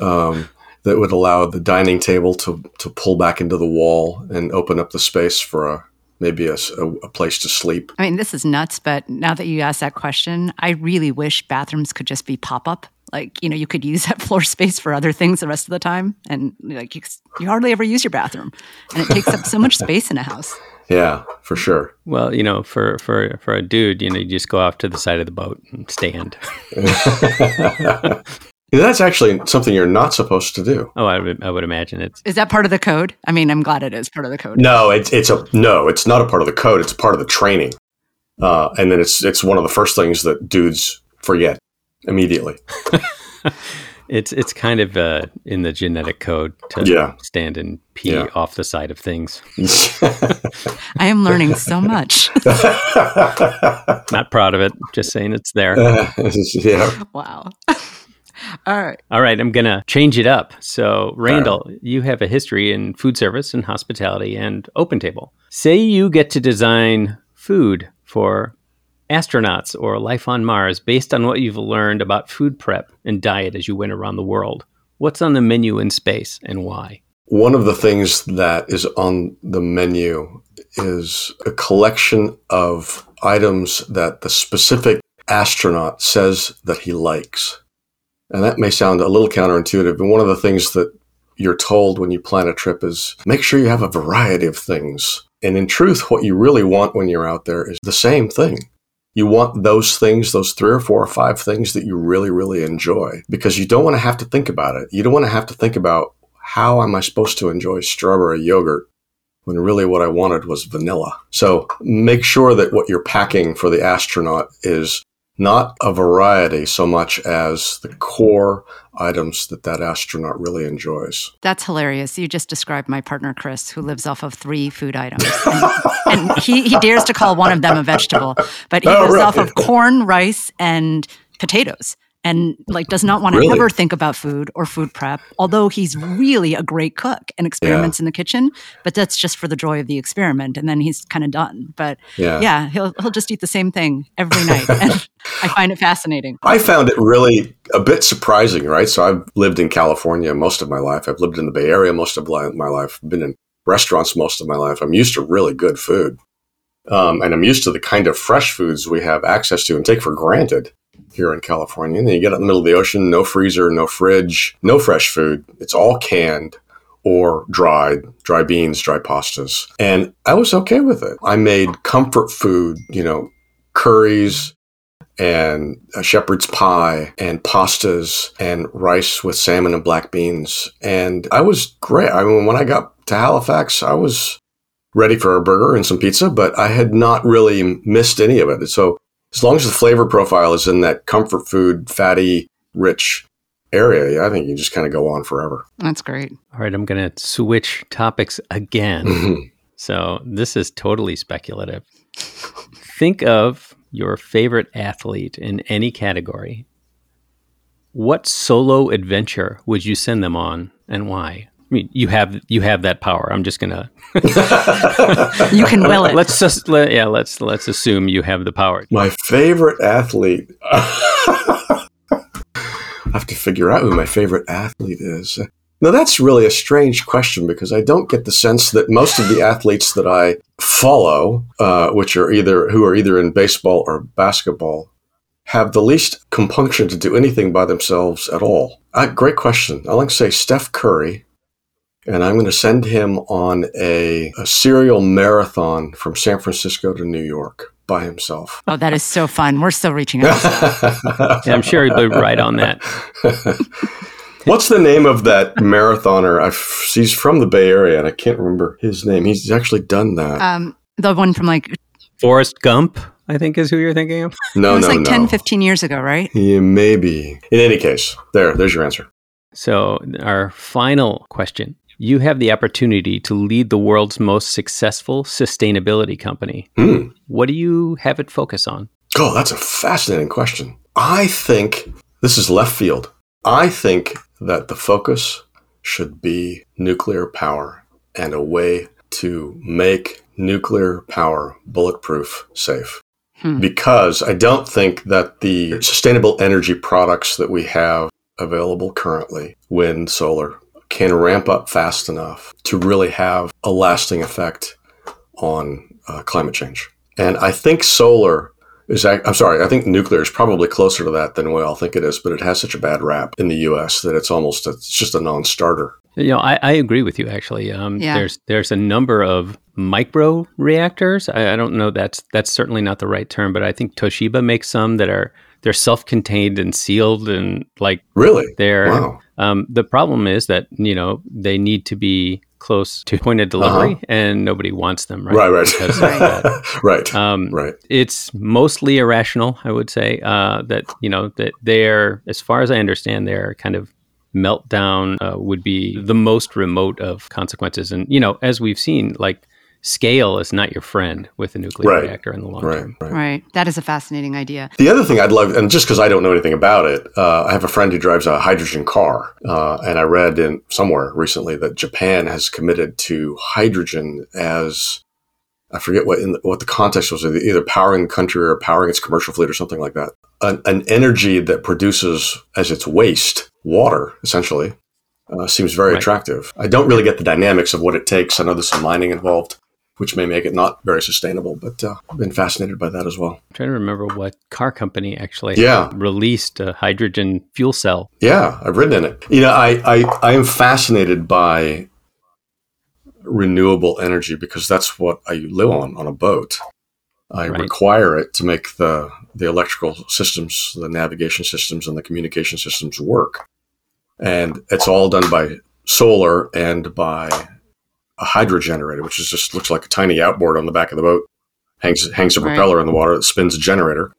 Um, that would allow the dining table to, to pull back into the wall and open up the space for a maybe a, a, place to sleep. I mean, this is nuts, but now that you ask that question, I really wish bathrooms could just be pop up like you know you could use that floor space for other things the rest of the time and like you, you hardly ever use your bathroom and it takes up so much space in a house yeah for sure. Well you know for for for a dude you know you just go off to the side of the boat and stand. That's actually something you're not supposed to do. Oh i would, I would imagine it's is that part of the code? I mean i'm glad it is part of the code. No it's it's a no it's not a part of the code. It's part of the training. Uh, and then it's it's one of the first things that dudes forget immediately. it's it's kind of uh, in the genetic code to yeah. stand and pee yeah. off the side of things. I am learning so much. Not proud of it. Just saying it's there. Uh, yeah. Wow. All right. All right. I'm going to change it up. So, Randall, right. you have a history in food service and hospitality and open table. Say you get to design food for astronauts or life on Mars based on what you've learned about food prep and diet as you went around the world. What's on the menu in space and why? One of the things that is on the menu is a collection of items that the specific astronaut says that he likes. And that may sound a little counterintuitive, but one of the things that you're told when you plan a trip is make sure you have a variety of things. And in truth, what you really want when you're out there is the same thing You want those things, those three or four or five things that you really, really enjoy because you don't want to have to think about it. You don't want to have to think about how am I supposed to enjoy strawberry yogurt when really what I wanted was vanilla. So make sure that what you're packing for the astronaut is not a variety so much as the core items that that astronaut really enjoys. That's hilarious. You just described my partner, Chris, who lives off of three food items. And, and he, he dares to call one of them a vegetable, but he Oh, lives really? off of corn, rice, and potatoes. And like does not want to Really? ever think about food or food prep, although he's really a great cook and experiments in the kitchen. But that's just for the joy of the experiment, and then he's kind of done. But Yeah. yeah, he'll he'll just eat the same thing every night, and I find it fascinating. I found it really a bit surprising, right? So I've lived in California most of my life. I've lived in the Bay Area most of my life. I've been in restaurants most of my life. I'm used to really good food. Um, and I'm used to the kind of fresh foods we have access to and take for granted here in California. And then you get out in the middle of the ocean, no freezer, no fridge, no fresh food. It's all canned or dried, dry beans, dry pastas. And I was okay with it. I made comfort food, you know, curries, and a shepherd's pie and pastas and rice with salmon and black beans. And I was great. I mean, when I got to Halifax, I was ready for a burger and some pizza, but I had not really missed any of it. So as long as the flavor profile is in that comfort food, fatty, rich area, yeah, I think you just kind of go on forever. That's great. All right, I'm going to switch topics again. Mhm. So this is totally speculative. Think of your favorite athlete in any category. What solo adventure would you send them on and why? I mean, you have you have that power. I'm just gonna You can will it. let's just let, yeah let's let's assume you have the power. My favorite athlete. I have to figure out who my favorite athlete is. Now, that's really a strange question because I don't get the sense that most of the athletes that I follow, uh, which are either who are either in baseball or basketball, have the least compunction to do anything by themselves at all. Uh, great question. I like to say Steph Curry, and I'm going to send him on a, a serial marathon from San Francisco to New York by himself. Oh, that is so fun. We're still reaching out. Yeah, I'm sure he'll be right on that. What's the name of that marathoner? I f- he's from the Bay Area, and I can't remember his name. He's actually done that. Um, the one from like, it Forrest Gump, I think, is who you're thinking of. no, it was no, like no. 10, 15 years ago, right? Yeah, maybe. In any case, there, there's your answer. So, our final question. You have the opportunity to lead the world's most successful sustainability company. Hmm. What do you have it focus on? Oh, that's a fascinating question. I think this is left field. I think that the focus should be nuclear power and a way to make nuclear power bulletproof safe. Hmm. Because I don't think that the sustainable energy products that we have available currently, wind, solar, can ramp up fast enough to really have a lasting effect on uh, climate change. And I think solar is, I'm sorry, I think nuclear is probably closer to that than we all think it is, but it has such a bad rap in the US that it's almost, it's just a non starter. You know, I, I agree with you. Actually, um, Yeah. there's there's a number of micro reactors. I, I don't know that's that's certainly not the right term, but I think Toshiba makes some that are they're self-contained and sealed and like Really? they're. Wow. Um, the problem is that you know they need to be close to point of delivery, and nobody wants them, right? Uh-huh. Right, right. Right. Um, right. it's mostly irrational, I would say. Uh, that you know that they're, as far as I understand, their kind of meltdown uh, would be the most remote of consequences. And you know, as we've seen, like scale is not your friend with a nuclear Right. reactor in the long Right. term. Right. Right. That is a fascinating idea. The other thing I'd love, and just because I don't know anything about it, uh, I have a friend who drives a hydrogen car, uh, and I read in somewhere recently that Japan has committed to hydrogen as I forget what in the, what the context was, either powering the country or powering its commercial fleet or something like that. An, an energy that produces as its waste water, essentially, uh, seems very Right. attractive. I don't really get the dynamics of what it takes. I know there's some mining involved, which may make it not very sustainable, but uh, I've been fascinated by that as well. I'm trying to remember what car company actually Yeah. released a hydrogen fuel cell. Yeah, I've ridden in it. You know, I, I, I am fascinated by renewable energy because that's what I live on on a boat. I Right. require it to make the the electrical systems, the navigation systems, and the communication systems work. And it's all done by solar and by a hydro generator, which is just looks like a tiny outboard on the back of the boat. Hangs hangs a Right. propeller in the water that spins a generator,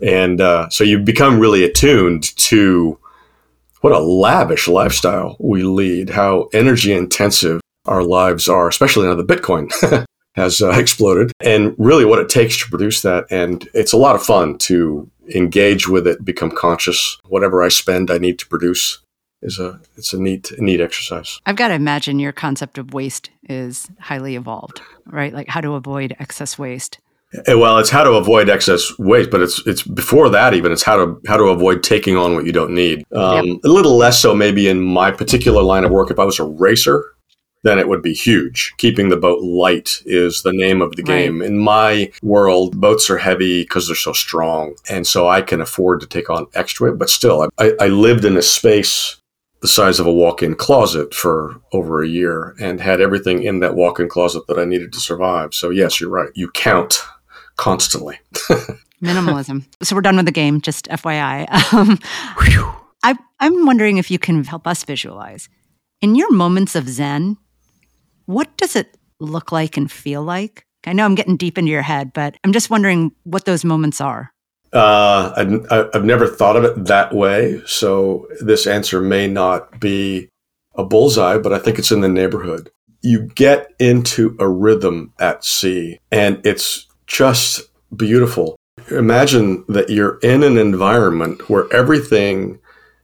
and uh, so you become really attuned to what a lavish lifestyle we lead. How energy intensive our lives are, especially now that Bitcoin has uh, exploded, and really what it takes to produce that. And it's a lot of fun to engage with it, become conscious. Whatever I spend, I need to produce. Is a it's a neat neat exercise. I've got to imagine your concept of waste is highly evolved, right? Like how to avoid excess waste. Eh, Well, it's how to avoid excess waste, but it's it's before that even. It's how to how to avoid taking on what you don't need. Um, A little less so maybe in my particular line of work. If I was a racer, then it would be huge. Keeping the boat light is the name of the Right. game. In my world, boats are heavy because they're so strong, and so I can afford to take on extra weight. But still, I, I lived in a space the size of a walk-in closet for over a year and had everything in that walk-in closet that I needed to survive. So yes, you're right. You count constantly. Minimalism. so we're done with the game, just FYI. Um, I, I'm wondering if you can help us visualize. In your moments of Zen, what does it look like and feel like? I know I'm getting deep into your head, but I'm just wondering what those moments are. Uh, I, I've never thought of it that way. So this answer may not be a bullseye, but I think it's in the neighborhood. You get into a rhythm at sea, and it's just beautiful. Imagine that you're in an environment where everything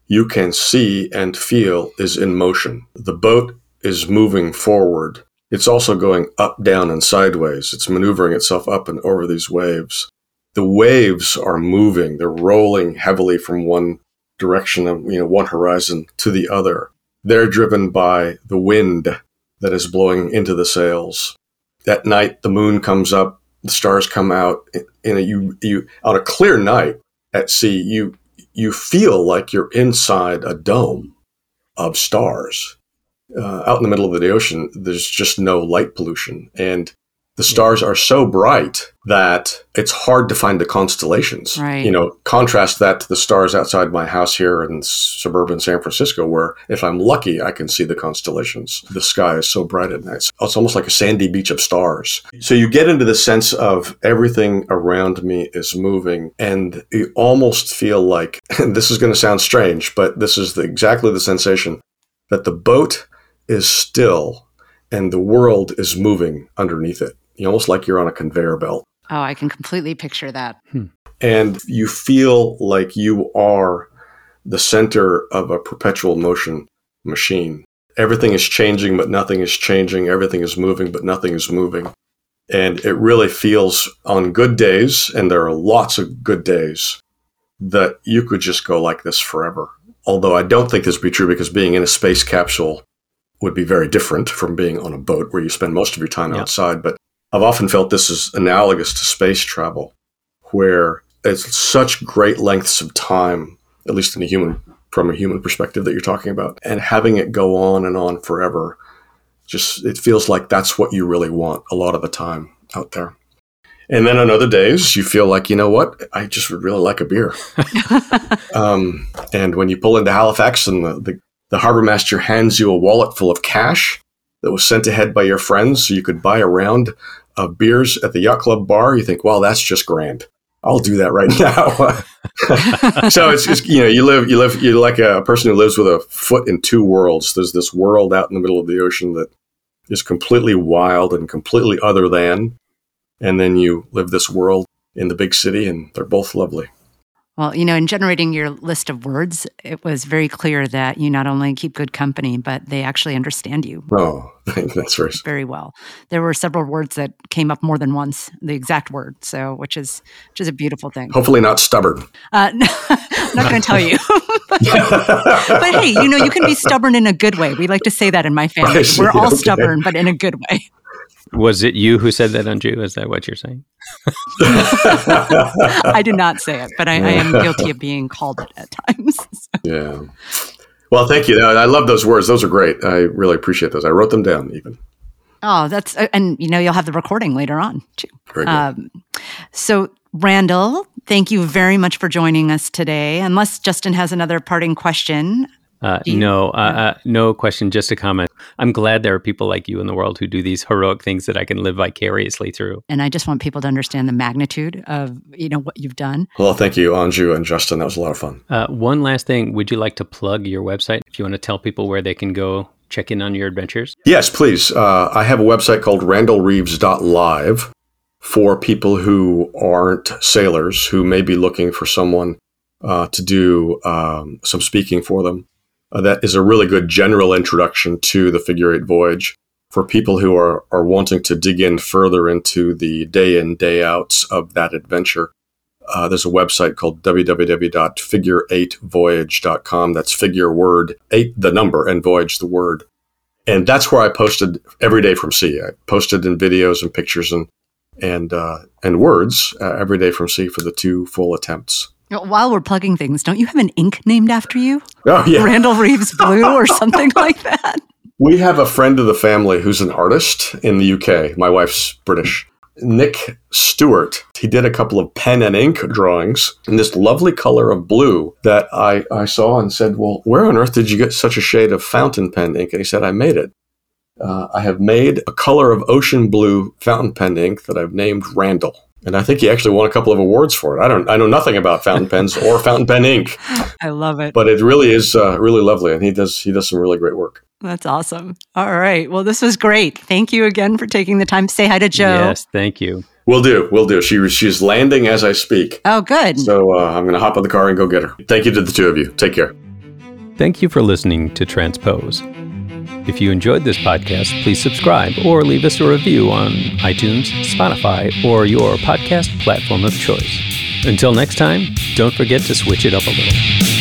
you can see and feel is in motion. The boat is moving forward. It's also going up, down, and sideways. It's maneuvering itself up and over these waves the waves are moving they're rolling heavily from one direction of you know one horizon to the other. They're driven by the wind that is blowing into the sails. At night the moon comes up the stars come out in a you you on a clear night at sea you you feel like you're inside a dome of stars. Uh, out in the middle of the ocean there's just no light pollution and the stars are so bright that it's hard to find the constellations. Right. You know, contrast that to the stars outside my house here in suburban San Francisco, where if I'm lucky, I can see the constellations. The sky is so bright at night. It's almost like a sandy beach of stars. So you get into the sense of everything around me is moving, and you almost feel like, and this is going to sound strange, but this is the, exactly the sensation that the boat is still and the world is moving underneath it. You almost like you're on a conveyor belt. Oh, I can completely picture that. Hmm. And you feel like you are the center of a perpetual motion machine. Everything is changing, but nothing is changing. Everything is moving, but nothing is moving. And it really feels on good days, and there are lots of good days, that you could just go like this forever. Although I don't think this would be true because being in a space capsule would be very different from being on a boat where you spend most of your time Yeah. outside. But I've often felt this is analogous to space travel, where it's such great lengths of time, at least in a human from a human perspective that you're talking about, and having it go on and on forever. Just it feels like that's what you really want a lot of the time out there. And then on other days, you feel like, you know what? I just would really like a beer. um, and when you pull into Halifax and the, the, the harbor master hands you a wallet full of cash that was sent ahead by your friends so you could buy a round of beers at the yacht club bar, you think, well, that's just grand. I'll do that right now. so it's just, you know, you live, you live, you're like a person who lives with a foot in two worlds. There's this world out in the middle of the ocean that is completely wild and completely other than. And then you live this world in the big city, and they're both lovely. Well, you know, in generating your list of words, it was very clear that you not only keep good company, but they actually understand you Oh, that's very. very well. There were several words that came up more than once, the exact word. So, which is which is a beautiful thing. Hopefully, not stubborn. Uh, I'm not going to tell you, but hey, you know, you can be stubborn in a good way. We like to say that in my family. We're all Okay. stubborn, but in a good way. Was it you who said that, Anju? Is that what you're saying? I did not say it, but I, I am guilty of being called it at times. Yeah. Well, thank you. I love those words. Those are great. I really appreciate those. I wrote them down even. Oh, that's uh, and you know you'll have the recording later on too. Um, so Randall, thank you very much for joining us today. Unless Justin has another parting question, Uh, no, uh, uh, no question. Just a comment. I'm glad there are people like you in the world who do these heroic things that I can live vicariously through. and I just want people to understand the magnitude of you know what you've done. Well, thank you, Anju and Justin. That was a lot of fun. Uh, one last thing. Would you like to plug your website if you want to tell people where they can go check in on your adventures? Yes, please. Uh, I have a website called randallreeves.live for people who aren't sailors who may be looking for someone uh, to do um, some speaking for them. Uh, that is a really good general introduction to the figure eight voyage for people who are, are wanting to dig in further into the day in, day outs of that adventure. Uh, there's a website called www.figure8voyage.com. That's figure word eight, the number, and voyage, the word and that's where I posted every day from sea. I posted in videos and pictures and and uh, and words uh, every day from sea for the two full attempts. While we're plugging things, don't you have an ink named after you, Oh yeah, Randall Reeves Blue or something like that? we have a friend of the family who's an artist in the UK. My wife's British. Nick Stewart. He did a couple of pen and ink drawings in this lovely color of blue that I, I saw and said, Well, where on earth did you get such a shade of fountain pen ink? And he said, I made it. Uh, I have made a color of ocean blue fountain pen ink that I've named Randall. And I think he actually won a couple of awards for it. I don't, I know nothing about fountain pens or fountain pen ink, I love it. but it really is uh, really lovely, and he does, he does some really great work. That's awesome. All right. Well, this was great. Thank you again for taking the time. Say hi to Joe. Yes, thank you. We'll do, we'll do. She, she's landing as I speak. Oh, good. So uh, I'm going to hop in the car and go get her. Thank you to the two of you. Take care. Thank you for listening to Transpose. If you enjoyed this podcast, please subscribe or leave us a review on iTunes, Spotify, or your podcast platform of choice. Until next time, don't forget to switch it up a little.